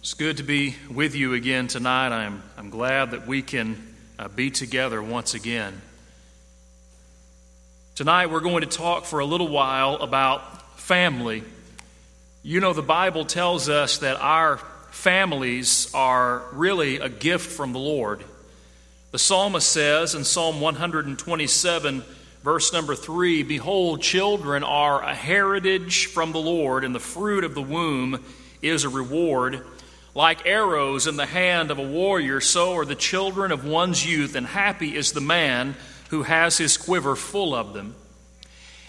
It's good to be with you again tonight. I'm, I'm glad that we can uh, be together once again. Tonight, we're going to talk for a little while about family. You know, the Bible tells us that our families are really a gift from the Lord. The psalmist says in Psalm 127, verse number 3 Behold, children are a heritage from the Lord, and the fruit of the womb is a reward. Like arrows in the hand of a warrior, so are the children of one's youth, and happy is the man who has his quiver full of them.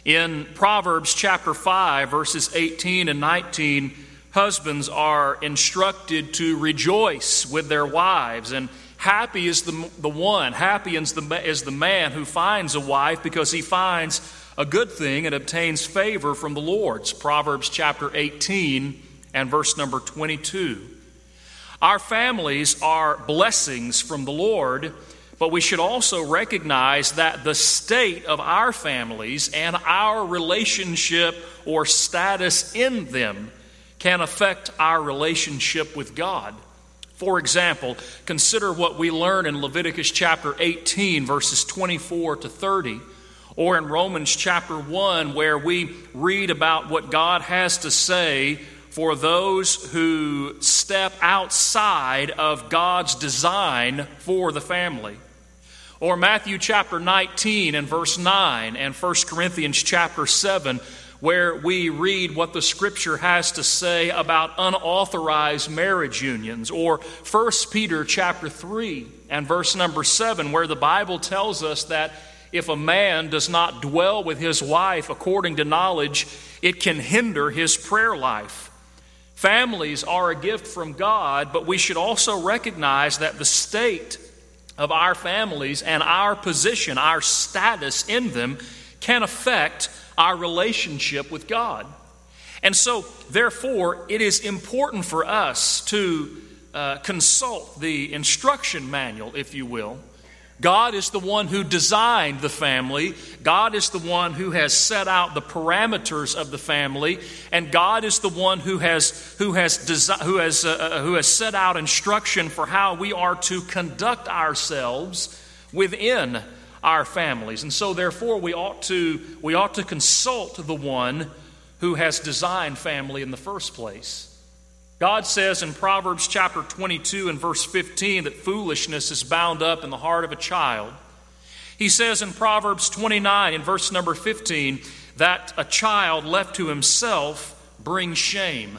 In Proverbs chapter 5, verses 18 and 19, husbands are instructed to rejoice with their wives, and happy is the, the one, happy is the, is the man who finds a wife because he finds a good thing and obtains favor from the Lord's. Proverbs chapter 18 and verse number 22. Our families are blessings from the Lord, but we should also recognize that the state of our families and our relationship or status in them can affect our relationship with God. For example, consider what we learn in Leviticus chapter 18, verses 24 to 30, or in Romans chapter 1, where we read about what God has to say for those who step outside of God's design for the family. Or Matthew chapter 19 and verse 9, and 1 Corinthians chapter 7, where we read what the scripture has to say about unauthorized marriage unions. Or 1 Peter chapter 3 and verse number 7, where the Bible tells us that if a man does not dwell with his wife according to knowledge, it can hinder his prayer life. Families are a gift from God, but we should also recognize that the state of our families and our position, our status in them, can affect our relationship with God. And so, therefore, it is important for us to uh, consult the instruction manual, if you will, God is the one who designed the family. God is the one who has set out the parameters of the family. And God is the one who has, who has, desi- who has, uh, uh, who has set out instruction for how we are to conduct ourselves within our families. And so, therefore, we ought to, we ought to consult the one who has designed family in the first place. God says in Proverbs chapter 22 and verse 15 that foolishness is bound up in the heart of a child. He says in Proverbs 29 in verse number 15 that a child left to himself brings shame.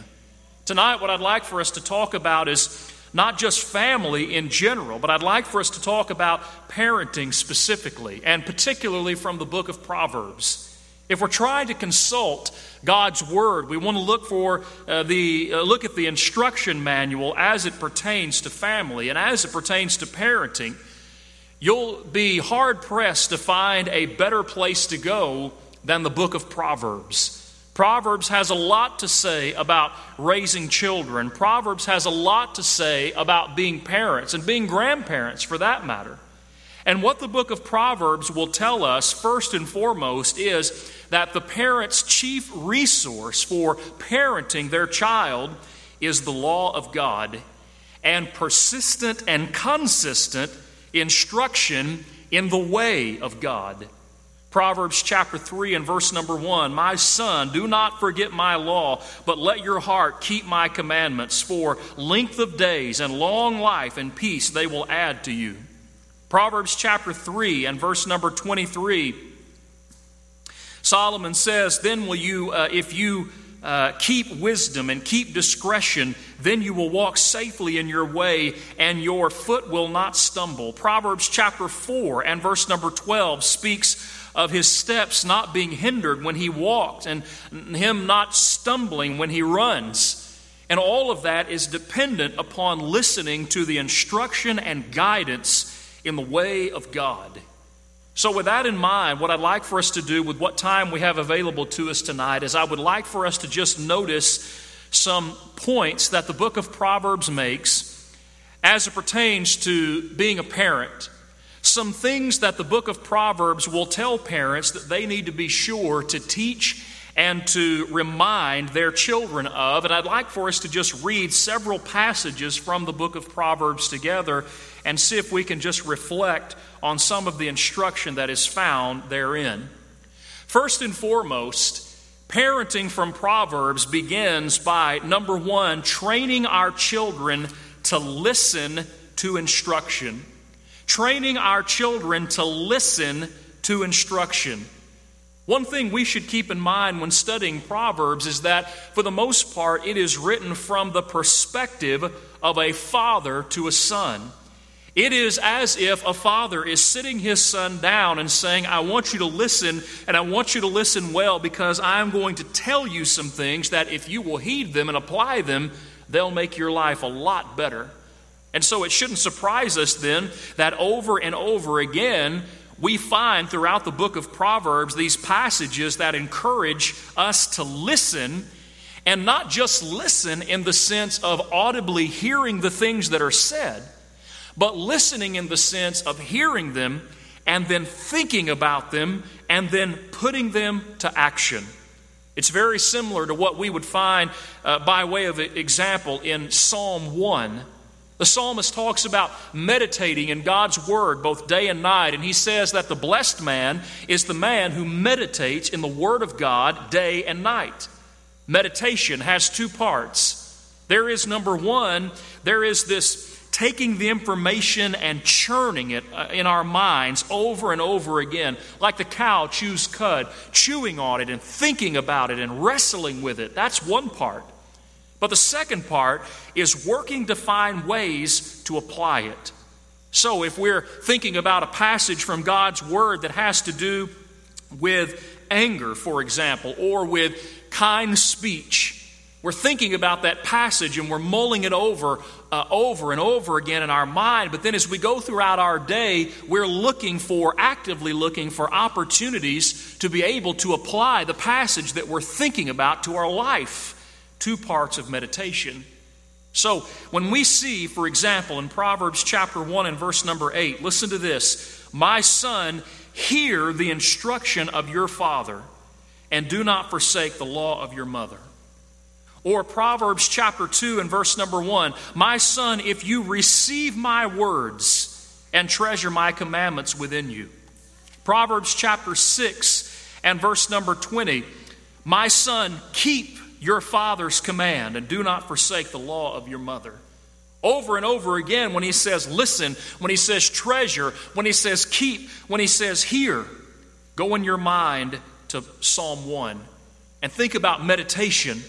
Tonight, what I'd like for us to talk about is not just family in general, but I'd like for us to talk about parenting specifically, and particularly from the book of Proverbs. If we're trying to consult God's Word, we want to look for uh, the uh, look at the instruction manual as it pertains to family and as it pertains to parenting. You'll be hard pressed to find a better place to go than the book of Proverbs. Proverbs has a lot to say about raising children. Proverbs has a lot to say about being parents and being grandparents for that matter. And what the book of Proverbs will tell us, first and foremost, is that the parent's chief resource for parenting their child is the law of God and persistent and consistent instruction in the way of God. Proverbs chapter 3 and verse number 1 My son, do not forget my law, but let your heart keep my commandments, for length of days and long life and peace they will add to you. Proverbs chapter 3 and verse number 23, Solomon says, Then will you, uh, if you uh, keep wisdom and keep discretion, then you will walk safely in your way and your foot will not stumble. Proverbs chapter 4 and verse number 12 speaks of his steps not being hindered when he walks and him not stumbling when he runs. And all of that is dependent upon listening to the instruction and guidance in the way of God. So, with that in mind, what I'd like for us to do with what time we have available to us tonight is I would like for us to just notice some points that the book of Proverbs makes as it pertains to being a parent. Some things that the book of Proverbs will tell parents that they need to be sure to teach and to remind their children of. And I'd like for us to just read several passages from the book of Proverbs together and see if we can just reflect on some of the instruction that is found therein. First and foremost, parenting from Proverbs begins by number one, training our children to listen to instruction. Training our children to listen to instruction. One thing we should keep in mind when studying Proverbs is that, for the most part, it is written from the perspective of a father to a son. It is as if a father is sitting his son down and saying, I want you to listen, and I want you to listen well because I'm going to tell you some things that if you will heed them and apply them, they'll make your life a lot better. And so it shouldn't surprise us then that over and over again, we find throughout the book of Proverbs these passages that encourage us to listen and not just listen in the sense of audibly hearing the things that are said, but listening in the sense of hearing them and then thinking about them and then putting them to action. It's very similar to what we would find uh, by way of example in Psalm 1 the psalmist talks about meditating in God's word both day and night, and he says that the blessed man is the man who meditates in the word of God day and night. Meditation has two parts. There is number one, there is this taking the information and churning it uh, in our minds over and over again, like the cow chews cud, chewing on it and thinking about it and wrestling with it. That's one part. But the second part is working to find ways to apply it. So, if we're thinking about a passage from God's Word that has to do with anger, for example, or with kind speech, we're thinking about that passage and we're mulling it over uh, over and over again in our mind. But then as we go throughout our day, we're looking for, actively looking for opportunities to be able to apply the passage that we're thinking about to our life two parts of meditation. So, when we see, for example, in Proverbs chapter 1 and verse number 8, listen to this My son, hear the instruction of your father, and do not forsake the law of your mother. Or Proverbs chapter 2 and verse number 1 My son, if you receive my words and treasure my commandments within you. Proverbs chapter 6 and verse number 20 My son, keep your father's command and do not forsake the law of your mother. Over and over again, when he says listen, when he says treasure, when he says keep, when he says hear, go in your mind to Psalm 1 and think about meditation.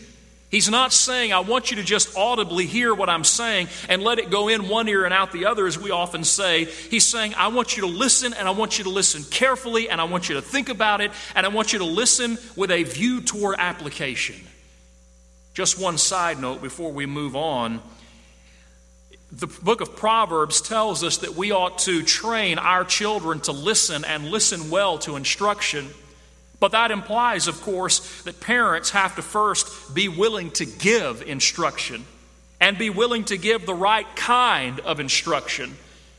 He's not saying, I want you to just audibly hear what I'm saying and let it go in one ear and out the other, as we often say. He's saying, I want you to listen and I want you to listen carefully and I want you to think about it and I want you to listen with a view toward application. Just one side note before we move on. The book of Proverbs tells us that we ought to train our children to listen and listen well to instruction. But that implies, of course, that parents have to first be willing to give instruction and be willing to give the right kind of instruction.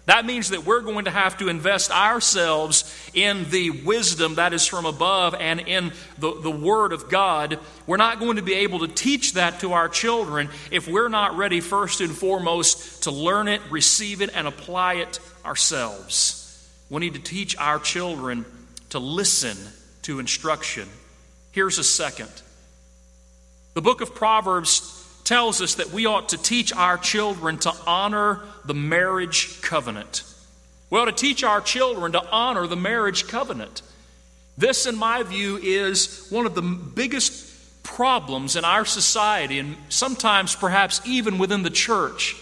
That means that we're going to have to invest ourselves in the wisdom that is from above and in the, the Word of God. We're not going to be able to teach that to our children if we're not ready, first and foremost, to learn it, receive it, and apply it ourselves. We need to teach our children to listen to instruction. Here's a second. The book of Proverbs tells us that we ought to teach our children to honor the marriage covenant. We ought to teach our children to honor the marriage covenant. This, in my view, is one of the biggest problems in our society, and sometimes perhaps even within the church.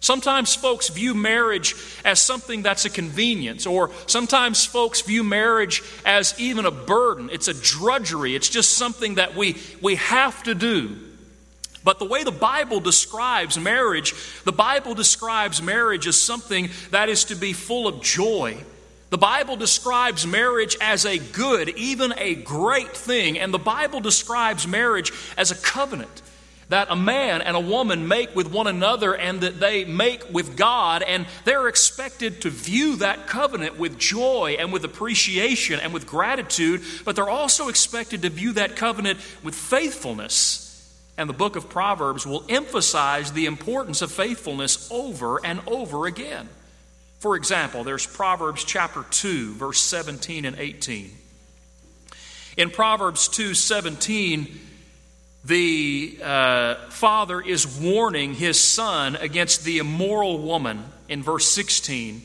Sometimes folks view marriage as something that's a convenience, or sometimes folks view marriage as even a burden. It's a drudgery, it's just something that we, we have to do. But the way the Bible describes marriage, the Bible describes marriage as something that is to be full of joy. The Bible describes marriage as a good, even a great thing. And the Bible describes marriage as a covenant. that a man and a woman make with one another and that they make with God, and they're expected to view that covenant with joy and with appreciation and with gratitude, but they're also expected to view that covenant with faithfulness. And the book of Proverbs will emphasize the importance of faithfulness over and over again. For example, there's Proverbs chapter 2, verse 17 and 18. In Proverbs 2 17, the uh, father is warning his son against the immoral woman in verse 16.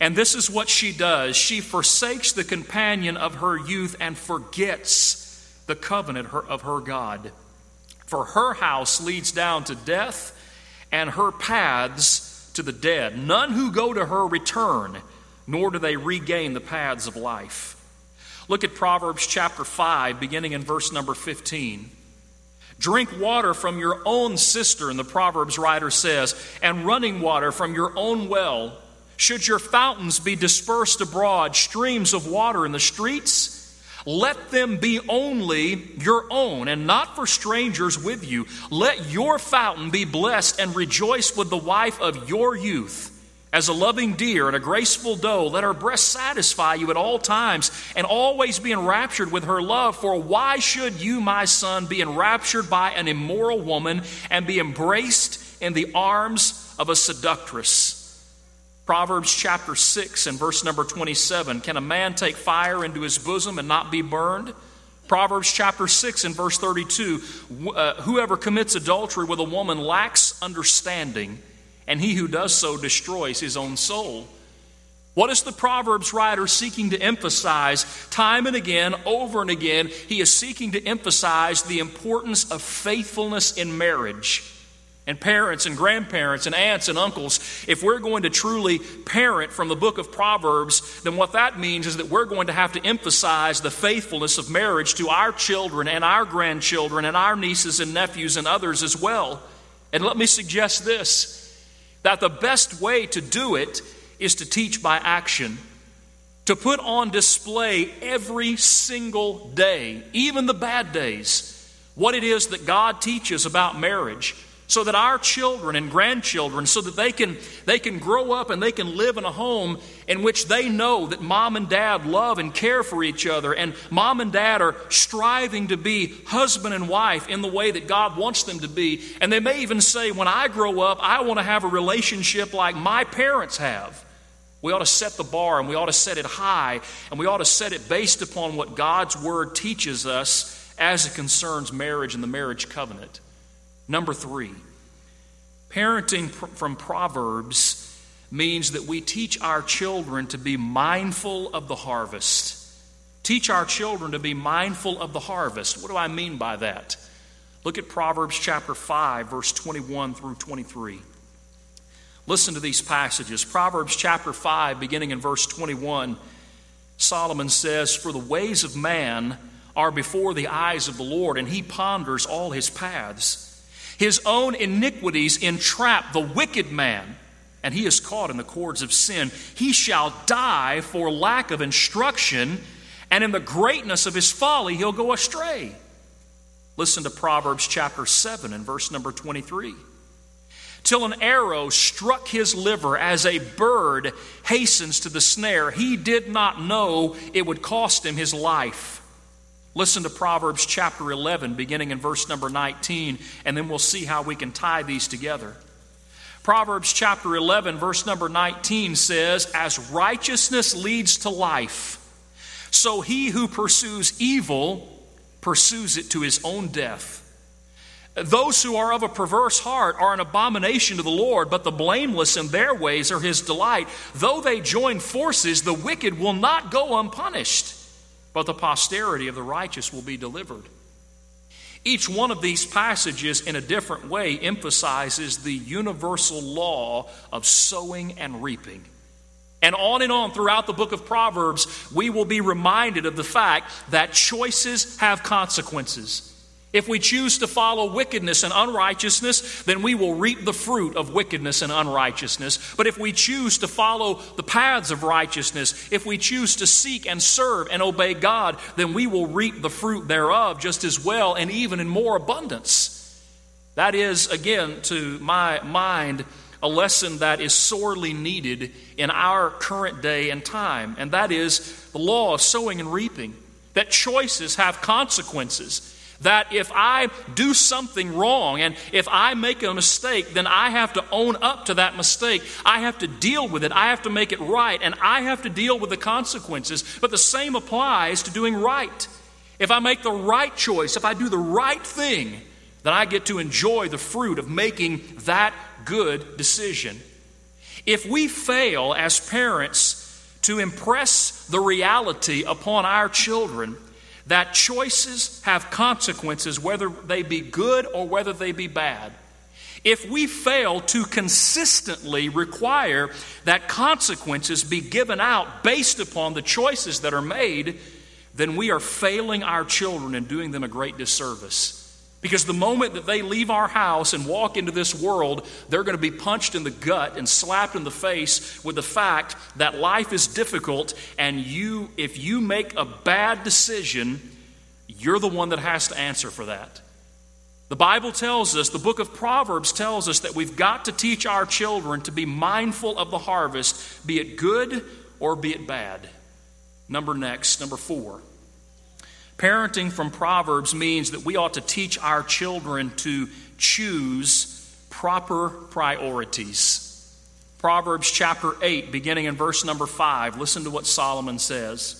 And this is what she does she forsakes the companion of her youth and forgets the covenant of her God. For her house leads down to death, and her paths to the dead. None who go to her return, nor do they regain the paths of life. Look at Proverbs chapter 5, beginning in verse number 15. Drink water from your own cistern, the Proverbs writer says, and running water from your own well. Should your fountains be dispersed abroad, streams of water in the streets? Let them be only your own and not for strangers with you. Let your fountain be blessed and rejoice with the wife of your youth. As a loving deer and a graceful doe, let her breast satisfy you at all times and always be enraptured with her love. For why should you, my son, be enraptured by an immoral woman and be embraced in the arms of a seductress? Proverbs chapter 6 and verse number 27 Can a man take fire into his bosom and not be burned? Proverbs chapter 6 and verse 32 uh, Whoever commits adultery with a woman lacks understanding and he who does so destroys his own soul. What is the Proverbs writer seeking to emphasize time and again, over and again? He is seeking to emphasize the importance of faithfulness in marriage. And parents and grandparents and aunts and uncles, if we're going to truly parent from the book of Proverbs, then what that means is that we're going to have to emphasize the faithfulness of marriage to our children and our grandchildren and our nieces and nephews and others as well. And let me suggest this that the best way to do it is to teach by action, to put on display every single day, even the bad days, what it is that God teaches about marriage so that our children and grandchildren so that they can they can grow up and they can live in a home in which they know that mom and dad love and care for each other and mom and dad are striving to be husband and wife in the way that God wants them to be. And they may even say when I grow up I want to have a relationship like my parents have. We ought to set the bar and we ought to set it high and we ought to set it based upon what God's word teaches us as it concerns marriage and the marriage covenant Number three, parenting from Proverbs means that we teach our children to be mindful of the harvest. Teach our children to be mindful of the harvest. What do I mean by that? Look at Proverbs chapter 5, verse 21 through 23. Listen to these passages. Proverbs chapter 5, beginning in verse 21, Solomon says, For the ways of man are before the eyes of the Lord, and he ponders all his paths. His own iniquities entrap the wicked man, and he is caught in the cords of sin. He shall die for lack of instruction, and in the greatness of his folly, he'll go astray. Listen to Proverbs chapter 7 and verse number 23. Till an arrow struck his liver as a bird hastens to the snare, he did not know it would cost him his life. Listen to Proverbs chapter 11, beginning in verse number 19, and then we'll see how we can tie these together. Proverbs chapter 11, verse number 19 says, As righteousness leads to life, so he who pursues evil pursues it to his own death. Those who are of a perverse heart are an abomination to the Lord, but the blameless in their ways are his delight. Though they join forces, the wicked will not go unpunished but the posterity of the righteous will be delivered. Each one of these passages, in a different way, emphasizes the universal law of sowing and reaping. And on and on throughout the book of Proverbs, we will be reminded of the fact that choices have consequences. If we choose to follow wickedness and unrighteousness, then we will reap the fruit of wickedness and unrighteousness. But if we choose to follow the paths of righteousness, if we choose to seek and serve and obey God, then we will reap the fruit thereof just as well and even in more abundance. That is, again, to my mind, a lesson that is sorely needed in our current day and time, and that is the law of sowing and reaping. That choices have consequences. That if I do something wrong and if I make a mistake, then I have to own up to that mistake. I have to deal with it. I have to make it right, and I have to deal with the consequences. But the same applies to doing right. If I make the right choice, if I do the right thing, then I get to enjoy the fruit of making that good decision. If we fail as parents to impress the reality upon our children that choices have consequences, whether they be good or whether they be bad, if we fail to consistently require that consequences be given out based upon the choices that are made, then we are failing our children and doing them a great disservice. Because the moment that they leave our house and walk into this world, they're going to be punched in the gut and slapped in the face with the fact that life is difficult, and you, if you make a bad decision, you're the one that has to answer for that. The Bible tells us, the book of Proverbs tells us that we've got to teach our children to be mindful of the harvest, be it good or be it bad. Number next, number four. Parenting from Proverbs means that we ought to teach our children to choose proper priorities. Proverbs chapter 8, beginning in verse number 5, listen to what Solomon says.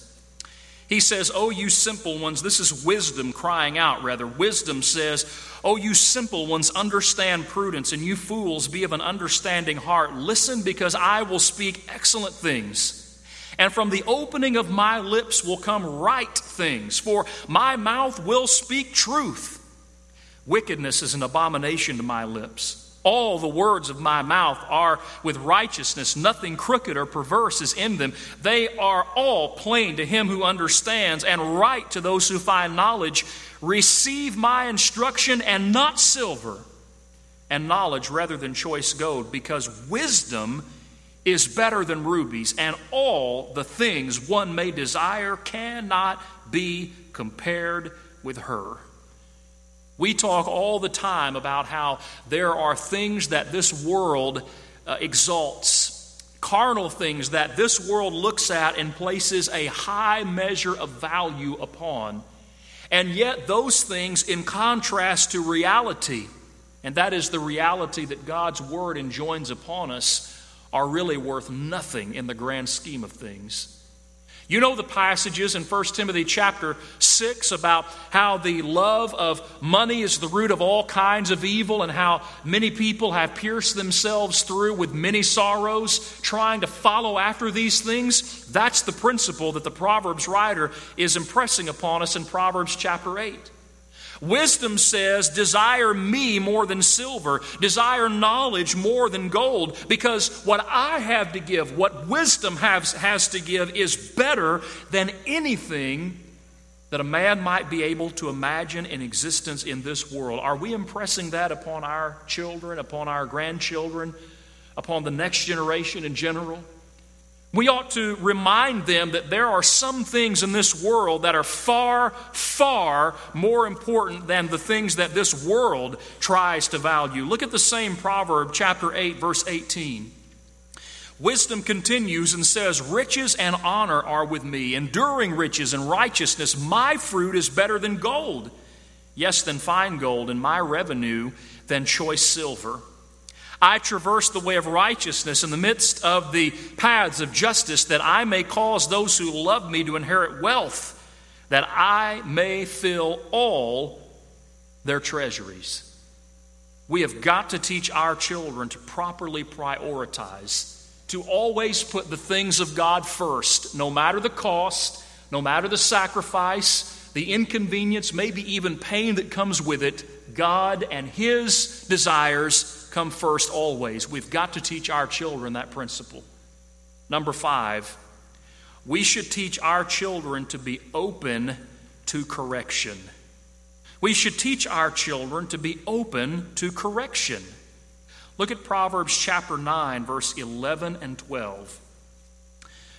He says, Oh, you simple ones, this is wisdom crying out, rather. Wisdom says, Oh, you simple ones, understand prudence, and you fools, be of an understanding heart. Listen, because I will speak excellent things and from the opening of my lips will come right things, for my mouth will speak truth. Wickedness is an abomination to my lips. All the words of my mouth are with righteousness. Nothing crooked or perverse is in them. They are all plain to him who understands and right to those who find knowledge. Receive my instruction and not silver, and knowledge rather than choice gold, because wisdom is better than rubies, and all the things one may desire cannot be compared with her. We talk all the time about how there are things that this world uh, exalts, carnal things that this world looks at and places a high measure of value upon. And yet, those things, in contrast to reality, and that is the reality that God's Word enjoins upon us, are really worth nothing in the grand scheme of things. You know the passages in 1 Timothy chapter 6 about how the love of money is the root of all kinds of evil and how many people have pierced themselves through with many sorrows trying to follow after these things? That's the principle that the Proverbs writer is impressing upon us in Proverbs chapter 8. Wisdom says, Desire me more than silver, desire knowledge more than gold, because what I have to give, what wisdom has, has to give, is better than anything that a man might be able to imagine in existence in this world. Are we impressing that upon our children, upon our grandchildren, upon the next generation in general? We ought to remind them that there are some things in this world that are far, far more important than the things that this world tries to value. Look at the same proverb, chapter 8, verse 18. Wisdom continues and says, Riches and honor are with me, enduring riches and righteousness. My fruit is better than gold, yes, than fine gold, and my revenue than choice silver. I traverse the way of righteousness in the midst of the paths of justice, that I may cause those who love me to inherit wealth, that I may fill all their treasuries. We have got to teach our children to properly prioritize, to always put the things of God first, no matter the cost, no matter the sacrifice, the inconvenience, maybe even pain that comes with it. God and His desires come first always. We've got to teach our children that principle. Number five, we should teach our children to be open to correction. We should teach our children to be open to correction. Look at Proverbs chapter 9, verse 11 and 12.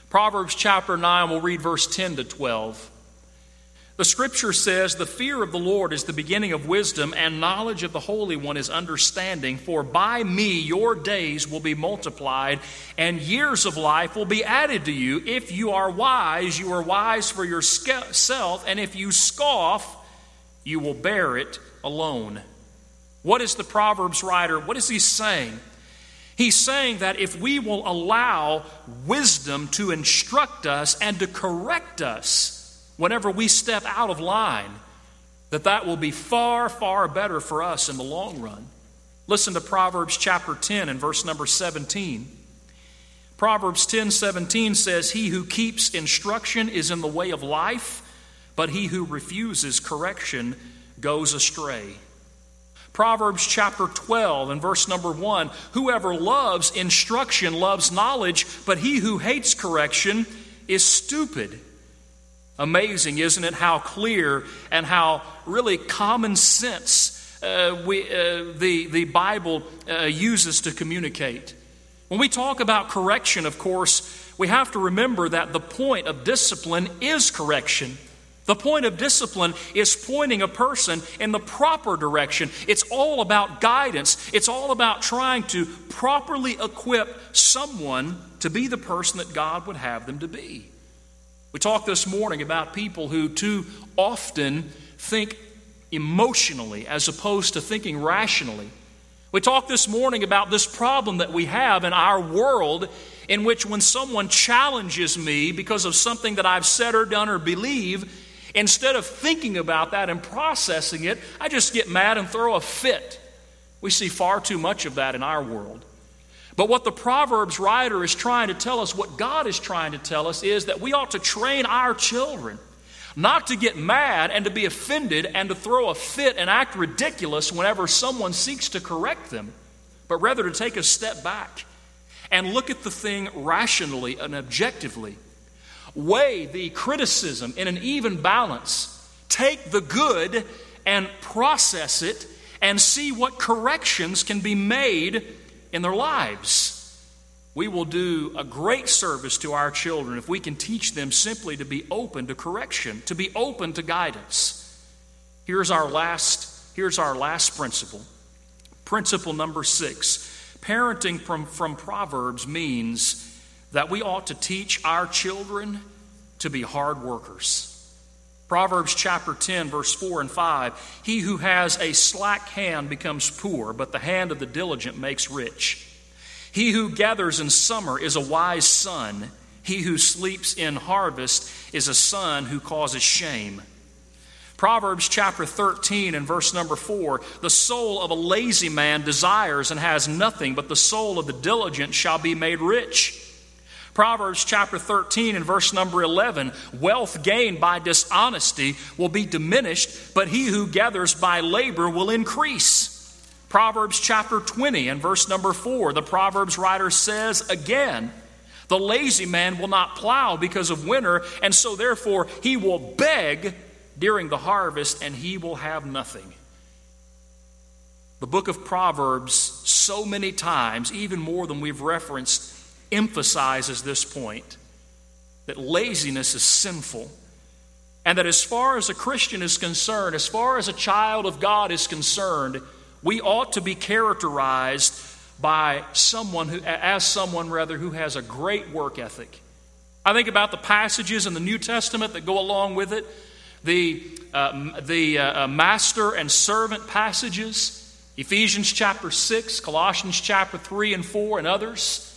Proverbs chapter 9, we'll read verse 10 to 12. The scripture says, The fear of the Lord is the beginning of wisdom, and knowledge of the Holy One is understanding. For by me your days will be multiplied, and years of life will be added to you. If you are wise, you are wise for yourself, and if you scoff, you will bear it alone. What is the Proverbs writer? What is he saying? He's saying that if we will allow wisdom to instruct us and to correct us, whenever we step out of line, that that will be far, far better for us in the long run. Listen to Proverbs chapter 10 and verse number 17. Proverbs 10 17 says, He who keeps instruction is in the way of life, but he who refuses correction goes astray. Proverbs chapter 12 and verse number 1 Whoever loves instruction loves knowledge, but he who hates correction is stupid. Amazing, isn't it? How clear and how really common sense uh, we, uh, the, the Bible uh, uses to communicate. When we talk about correction, of course, we have to remember that the point of discipline is correction. The point of discipline is pointing a person in the proper direction. It's all about guidance. It's all about trying to properly equip someone to be the person that God would have them to be. We talked this morning about people who too often think emotionally as opposed to thinking rationally. We talked this morning about this problem that we have in our world in which when someone challenges me because of something that I've said or done or believe, instead of thinking about that and processing it, I just get mad and throw a fit. We see far too much of that in our world. But what the Proverbs writer is trying to tell us, what God is trying to tell us, is that we ought to train our children not to get mad and to be offended and to throw a fit and act ridiculous whenever someone seeks to correct them, but rather to take a step back and look at the thing rationally and objectively. Weigh the criticism in an even balance. Take the good and process it and see what corrections can be made in their lives. We will do a great service to our children if we can teach them simply to be open to correction, to be open to guidance. Here's our last, here's our last principle. Principle number six. Parenting from, from Proverbs means that we ought to teach our children to be hard workers. Proverbs chapter 10, verse 4 and 5 He who has a slack hand becomes poor, but the hand of the diligent makes rich. He who gathers in summer is a wise son. He who sleeps in harvest is a son who causes shame. Proverbs chapter 13 and verse number 4 The soul of a lazy man desires and has nothing, but the soul of the diligent shall be made rich. Proverbs chapter 13 and verse number 11 Wealth gained by dishonesty will be diminished, but he who gathers by labor will increase. Proverbs chapter 20 and verse number 4, the Proverbs writer says again, The lazy man will not plow because of winter, and so therefore he will beg during the harvest, and he will have nothing. The book of Proverbs, so many times, even more than we've referenced, emphasizes this point that laziness is sinful. And that as far as a Christian is concerned, as far as a child of God is concerned, we ought to be characterized by someone who, as someone rather, who has a great work ethic. I think about the passages in the New Testament that go along with it, the, uh, the uh, uh master and servant passages, Ephesians chapter 6, Colossians chapter 3 and 4, and others.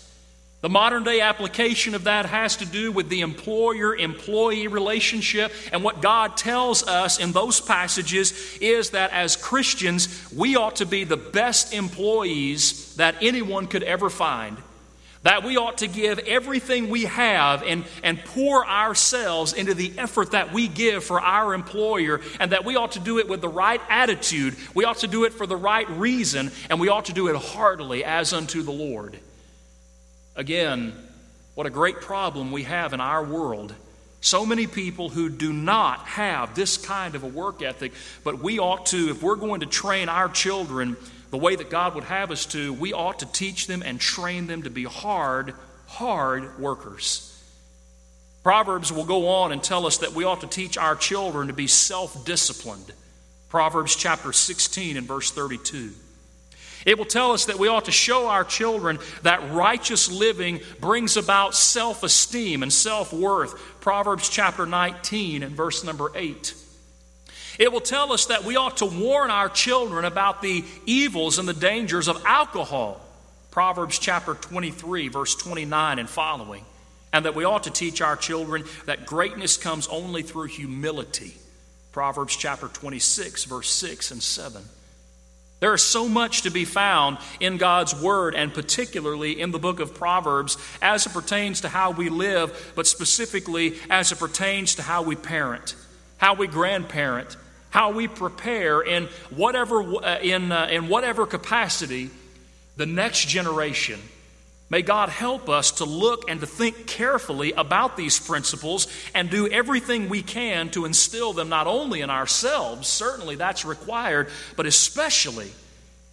The modern day application of that has to do with the employer employee relationship. And what God tells us in those passages is that as Christians, we ought to be the best employees that anyone could ever find. That we ought to give everything we have and, and pour ourselves into the effort that we give for our employer, and that we ought to do it with the right attitude. We ought to do it for the right reason, and we ought to do it heartily as unto the Lord. Again, what a great problem we have in our world. So many people who do not have this kind of a work ethic, but we ought to, if we're going to train our children the way that God would have us to, we ought to teach them and train them to be hard, hard workers. Proverbs will go on and tell us that we ought to teach our children to be self disciplined. Proverbs chapter 16 and verse 32. It will tell us that we ought to show our children that righteous living brings about self esteem and self worth. Proverbs chapter 19 and verse number 8. It will tell us that we ought to warn our children about the evils and the dangers of alcohol. Proverbs chapter 23, verse 29 and following and that we ought to teach our children that greatness comes only through humility. Proverbs chapter 26, verse 6 and 7. There is so much to be found in God's Word, and particularly in the book of Proverbs, as it pertains to how we live, but specifically as it pertains to how we parent, how we grandparent, how we prepare in whatever, uh, in, uh, in whatever capacity the next generation May God help us to look and to think carefully about these principles and do everything we can to instill them not only in ourselves, certainly that's required, but especially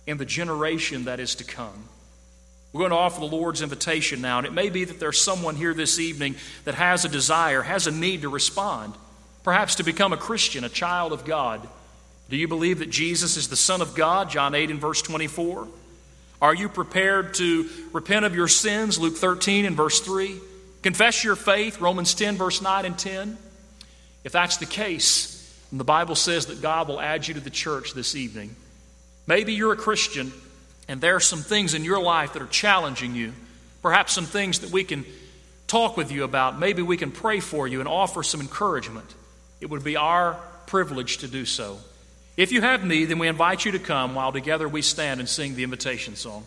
in the generation that is to come. We're going to offer the Lord's invitation now, and it may be that there's someone here this evening that has a desire, has a need to respond, perhaps to become a Christian, a child of God. Do you believe that Jesus is the Son of God? John 8 and verse 24. Are you prepared to repent of your sins? Luke 13 and verse 3. Confess your faith, Romans 10, verse 9 and 10. If that's the case, and the Bible says that God will add you to the church this evening. Maybe you're a Christian and there are some things in your life that are challenging you. Perhaps some things that we can talk with you about. Maybe we can pray for you and offer some encouragement. It would be our privilege to do so. If you have need, then we invite you to come while together we stand and sing the invitation song.